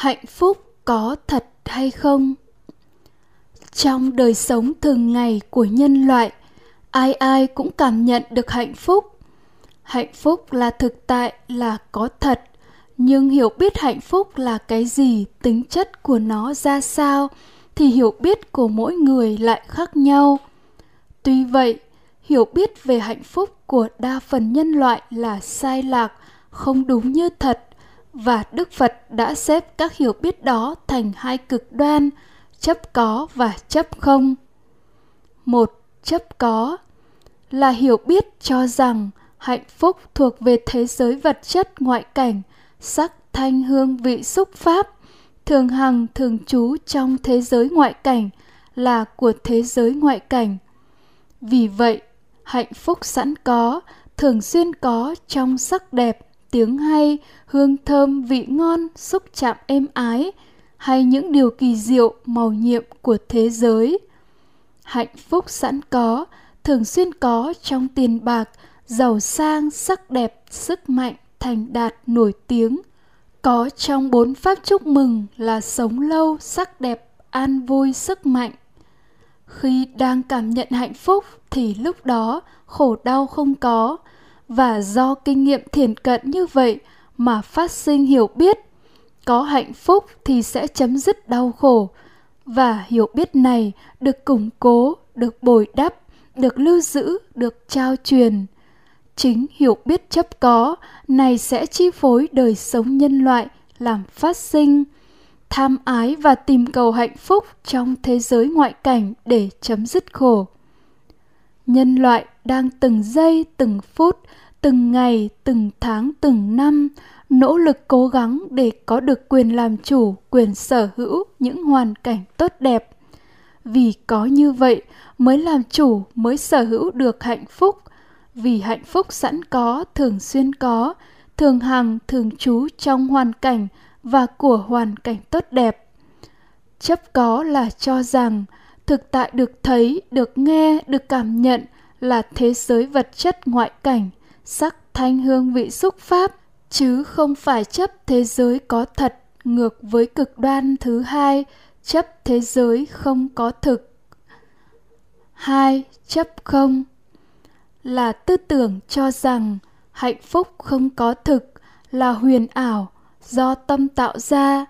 hạnh phúc có thật hay không? Trong đời sống thường ngày của nhân loại, ai ai cũng cảm nhận được hạnh phúc. Hạnh phúc là thực tại, là có thật, nhưng hiểu biết hạnh phúc là cái gì, tính chất của nó ra sao, thì hiểu biết của mỗi người lại khác nhau. Tuy vậy, hiểu biết về hạnh phúc của đa phần nhân loại là sai lạc, không đúng như thật và đức phật đã xếp các hiểu biết đó thành hai cực đoan, chấp có và chấp không. Một, chấp có là hiểu biết cho rằng hạnh phúc thuộc về thế giới vật chất ngoại cảnh, sắc thanh hương vị xúc pháp, thường hằng, thường trú trong thế giới ngoại cảnh, là của thế giới ngoại cảnh. Vì vậy, hạnh phúc sẵn có, thường xuyên có trong sắc đẹp tiếng hay, hương thơm, vị ngon, xúc chạm êm ái, hay những điều kỳ diệu, màu nhiệm của thế giới. Hạnh phúc sẵn có, thường xuyên có trong tiền bạc, giàu sang, sắc đẹp, sức mạnh, thành đạt, nổi tiếng. Có trong bốn pháp chúc mừng là sống lâu, sắc đẹp, an vui, sức mạnh. Khi đang cảm nhận hạnh phúc thì lúc đó khổ đau không có và do kinh nghiệm thiền cận như vậy mà phát sinh hiểu biết, có hạnh phúc thì sẽ chấm dứt đau khổ. Và hiểu biết này được củng cố, được bồi đắp, được lưu giữ, được trao truyền. Chính hiểu biết chấp có này sẽ chi phối đời sống nhân loại làm phát sinh, tham ái và tìm cầu hạnh phúc trong thế giới ngoại cảnh để chấm dứt khổ nhân loại đang từng giây, từng phút, từng ngày, từng tháng, từng năm nỗ lực cố gắng để có được quyền làm chủ, quyền sở hữu những hoàn cảnh tốt đẹp. Vì có như vậy mới làm chủ, mới sở hữu được hạnh phúc. Vì hạnh phúc sẵn có, thường xuyên có, thường hằng, thường trú trong hoàn cảnh và của hoàn cảnh tốt đẹp. Chấp có là cho rằng thực tại được thấy, được nghe, được cảm nhận là thế giới vật chất ngoại cảnh, sắc thanh hương vị xúc pháp, chứ không phải chấp thế giới có thật ngược với cực đoan thứ hai, chấp thế giới không có thực. Hai, chấp không là tư tưởng cho rằng hạnh phúc không có thực, là huyền ảo do tâm tạo ra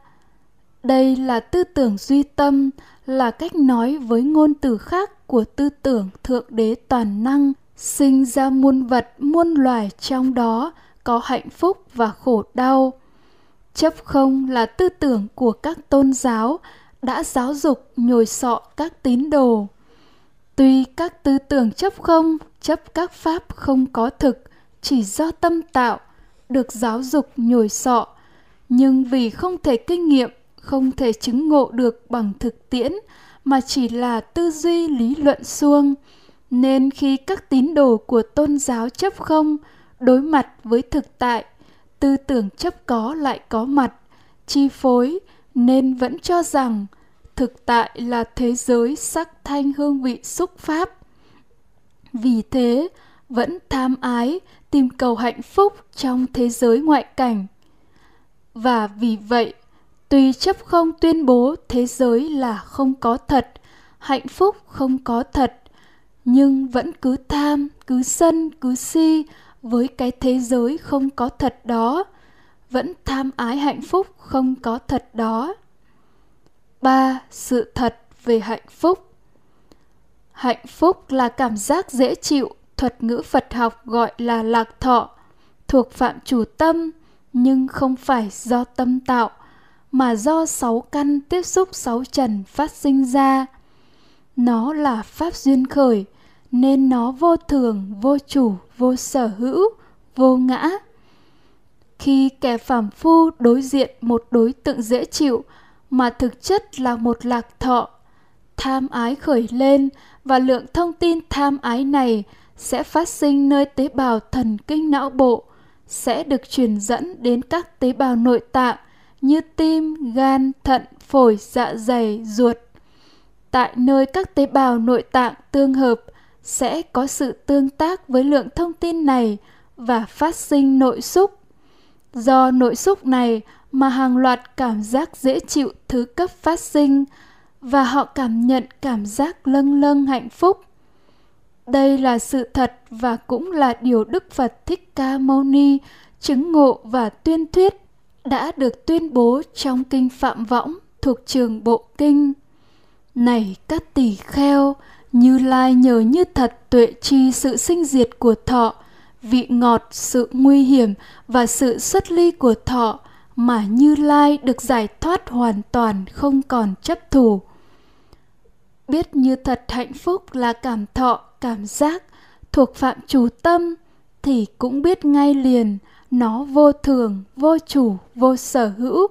đây là tư tưởng duy tâm, là cách nói với ngôn từ khác của tư tưởng thượng đế toàn năng, sinh ra muôn vật, muôn loài trong đó có hạnh phúc và khổ đau. Chấp không là tư tưởng của các tôn giáo đã giáo dục, nhồi sọ các tín đồ. Tuy các tư tưởng chấp không, chấp các pháp không có thực, chỉ do tâm tạo, được giáo dục, nhồi sọ, nhưng vì không thể kinh nghiệm không thể chứng ngộ được bằng thực tiễn, mà chỉ là tư duy lý luận suông. Nên khi các tín đồ của tôn giáo chấp không, đối mặt với thực tại, tư tưởng chấp có lại có mặt, chi phối, nên vẫn cho rằng thực tại là thế giới sắc thanh hương vị xúc pháp. Vì thế, vẫn tham ái tìm cầu hạnh phúc trong thế giới ngoại cảnh. Và vì vậy tuy chấp không tuyên bố thế giới là không có thật, hạnh phúc không có thật. Nhưng vẫn cứ tham, cứ sân, cứ si với cái thế giới không có thật đó. Vẫn tham ái hạnh phúc không có thật đó. Ba, sự thật về hạnh phúc. Hạnh phúc là cảm giác dễ chịu, thuật ngữ phật học gọi là lạc thọ, thuộc phạm chủ tâm, nhưng không phải do tâm tạo mà do sáu căn tiếp xúc sáu trần phát sinh ra. Nó là pháp duyên khởi, nên nó vô thường, vô chủ, vô sở hữu, vô ngã. Khi kẻ phàm phu đối diện một đối tượng dễ chịu, mà thực chất là một lạc thọ, tham ái khởi lên và lượng thông tin tham ái này sẽ phát sinh nơi tế bào thần kinh não bộ, sẽ được truyền dẫn đến các tế bào nội tạng như tim, gan, thận, phổi, dạ dày, ruột. Tại nơi các tế bào nội tạng tương hợp sẽ có sự tương tác với lượng thông tin này và phát sinh nội xúc. Do nội xúc này mà hàng loạt cảm giác dễ chịu thứ cấp phát sinh và họ cảm nhận cảm giác lâng lâng hạnh phúc đây là sự thật và cũng là điều đức phật thích ca mâu ni chứng ngộ và tuyên thuyết đã được tuyên bố trong kinh phạm võng thuộc trường bộ kinh. Này các tỳ kheo, như lai nhờ như thật tuệ chi sự sinh diệt của thọ, vị ngọt, sự nguy hiểm và sự xuất ly của thọ mà như lai được giải thoát hoàn toàn không còn chấp thủ biết như thật hạnh phúc là cảm thọ, cảm giác thuộc phạm chủ tâm thì cũng biết ngay liền nó vô thường, vô chủ, vô sở hữu.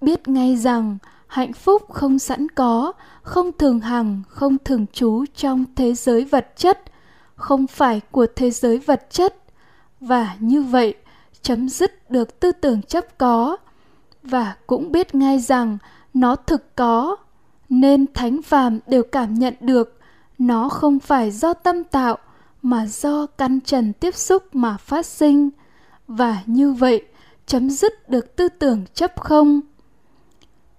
Biết ngay rằng hạnh phúc không sẵn có, không thường hằng, không thường trú trong thế giới vật chất, không phải của thế giới vật chất. Và như vậy, chấm dứt được tư tưởng chấp có. Và cũng biết ngay rằng nó thực có. Nên thánh phàm đều cảm nhận được, nó không phải do tâm tạo mà do căn trần tiếp xúc mà phát sinh và như vậy, chấm dứt được tư tưởng chấp không.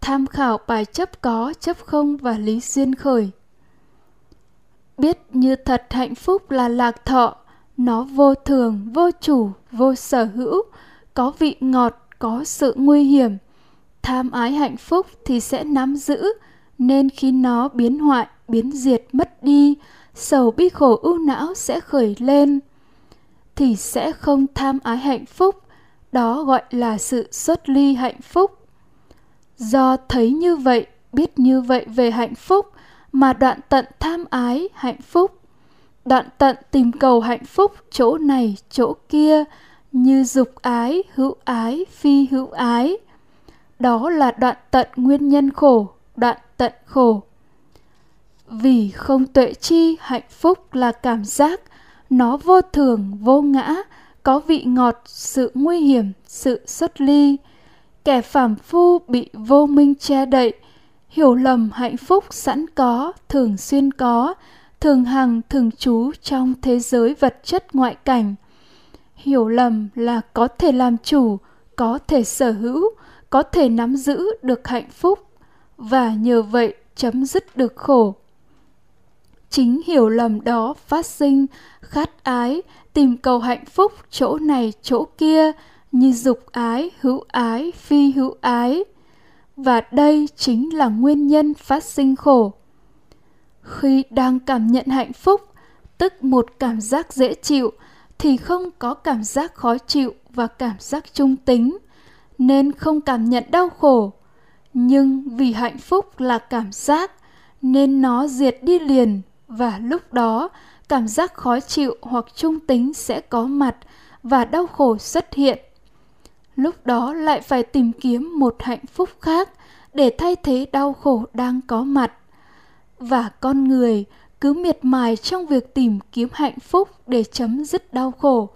Tham khảo bài chấp có, chấp không và lý duyên khởi. Biết như thật hạnh phúc là lạc thọ, nó vô thường, vô chủ, vô sở hữu, có vị ngọt, có sự nguy hiểm. Tham ái hạnh phúc thì sẽ nắm giữ, nên khi nó biến hoại, biến diệt mất đi, sầu bi khổ ưu não sẽ khởi lên thì sẽ không tham ái hạnh phúc. Đó gọi là sự xuất ly hạnh phúc. Do thấy như vậy, biết như vậy về hạnh phúc, mà đoạn tận tham ái hạnh phúc. Đoạn tận tìm cầu hạnh phúc chỗ này, chỗ kia, như dục ái, hữu ái, phi hữu ái. Đó là đoạn tận nguyên nhân khổ, đoạn tận khổ. Vì không tuệ chi, hạnh phúc là cảm giác nó vô thường, vô ngã, có vị ngọt, sự nguy hiểm, sự xuất ly. Kẻ phàm phu bị vô minh che đậy, hiểu lầm hạnh phúc sẵn có, thường xuyên có, thường hằng, thường trú trong thế giới vật chất ngoại cảnh. Hiểu lầm là có thể làm chủ, có thể sở hữu, có thể nắm giữ được hạnh phúc và nhờ vậy chấm dứt được khổ chính hiểu lầm đó phát sinh. Khát ái, tìm cầu hạnh phúc chỗ này, chỗ kia, như dục ái, hữu ái, phi hữu ái. Và đây chính là nguyên nhân phát sinh khổ. Khi đang cảm nhận hạnh phúc, tức một cảm giác dễ chịu, thì không có cảm giác khó chịu và cảm giác trung tính, nên không cảm nhận đau khổ. Nhưng vì hạnh phúc là cảm giác, nên nó diệt đi liền và lúc đó, cảm giác khó chịu hoặc trung tính sẽ có mặt và đau khổ xuất hiện. Lúc đó lại phải tìm kiếm một hạnh phúc khác để thay thế đau khổ đang có mặt. Và con người cứ miệt mài trong việc tìm kiếm hạnh phúc để chấm dứt đau khổ.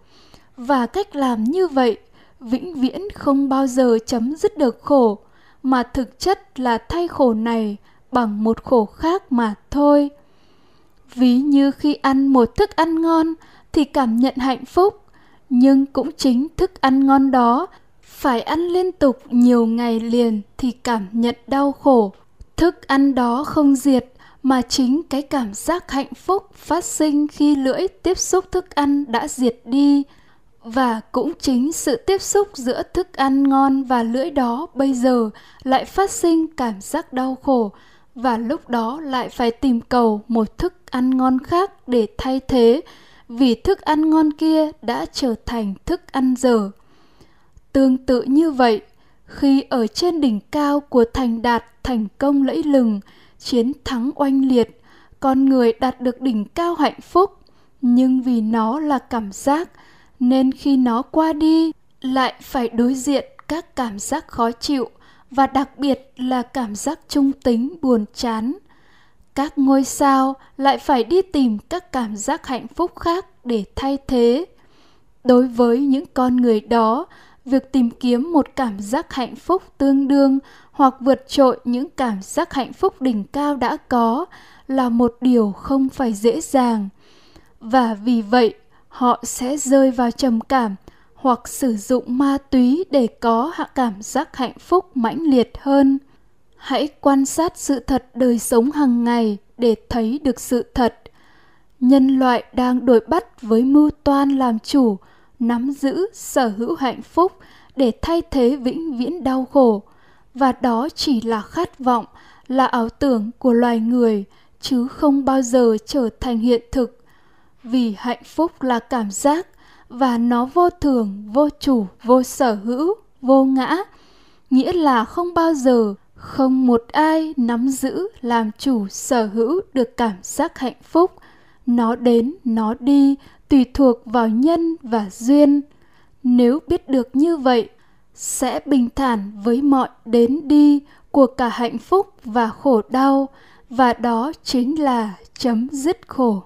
Và cách làm như vậy vĩnh viễn không bao giờ chấm dứt được khổ, mà thực chất là thay khổ này bằng một khổ khác mà thôi ví như khi ăn một thức ăn ngon thì cảm nhận hạnh phúc, nhưng cũng chính thức ăn ngon đó phải ăn liên tục nhiều ngày liền thì cảm nhận đau khổ. Thức ăn đó không diệt mà chính cái cảm giác hạnh phúc phát sinh khi lưỡi tiếp xúc thức ăn đã diệt đi. Và cũng chính sự tiếp xúc giữa thức ăn ngon và lưỡi đó bây giờ lại phát sinh cảm giác đau khổ và lúc đó lại phải tìm cầu một thức ăn ngon khác để thay thế, vì thức ăn ngon kia đã trở thành thức ăn dở. Tương tự như vậy, khi ở trên đỉnh cao của thành đạt thành công lẫy lừng, chiến thắng oanh liệt, con người đạt được đỉnh cao hạnh phúc, nhưng vì nó là cảm giác, nên khi nó qua đi, lại phải đối diện các cảm giác khó chịu và đặc biệt là cảm giác trung tính, buồn chán. Các ngôi sao lại phải đi tìm các cảm giác hạnh phúc khác để thay thế. Đối với những con người đó, việc tìm kiếm một cảm giác hạnh phúc tương đương hoặc vượt trội những cảm giác hạnh phúc đỉnh cao đã có là một điều không phải dễ dàng. Và vì vậy, họ sẽ rơi vào trầm cảm hoặc sử dụng ma túy để có cảm giác hạnh phúc mãnh liệt hơn. Hãy quan sát sự thật đời sống hàng ngày để thấy được sự thật. Nhân loại đang đổi bắt với mưu toan làm chủ, nắm giữ sở hữu hạnh phúc để thay thế vĩnh viễn đau khổ. Và đó chỉ là khát vọng, là ảo tưởng của loài người, chứ không bao giờ trở thành hiện thực. Vì hạnh phúc là cảm giác và nó vô thường, vô chủ, vô sở hữu, vô ngã. Nghĩa là không bao giờ, không một ai nắm giữ làm chủ sở hữu được cảm giác hạnh phúc. Nó đến, nó đi, tùy thuộc vào nhân và duyên. Nếu biết được như vậy, sẽ bình thản với mọi đến đi của cả hạnh phúc và khổ đau. Và đó chính là chấm dứt khổ.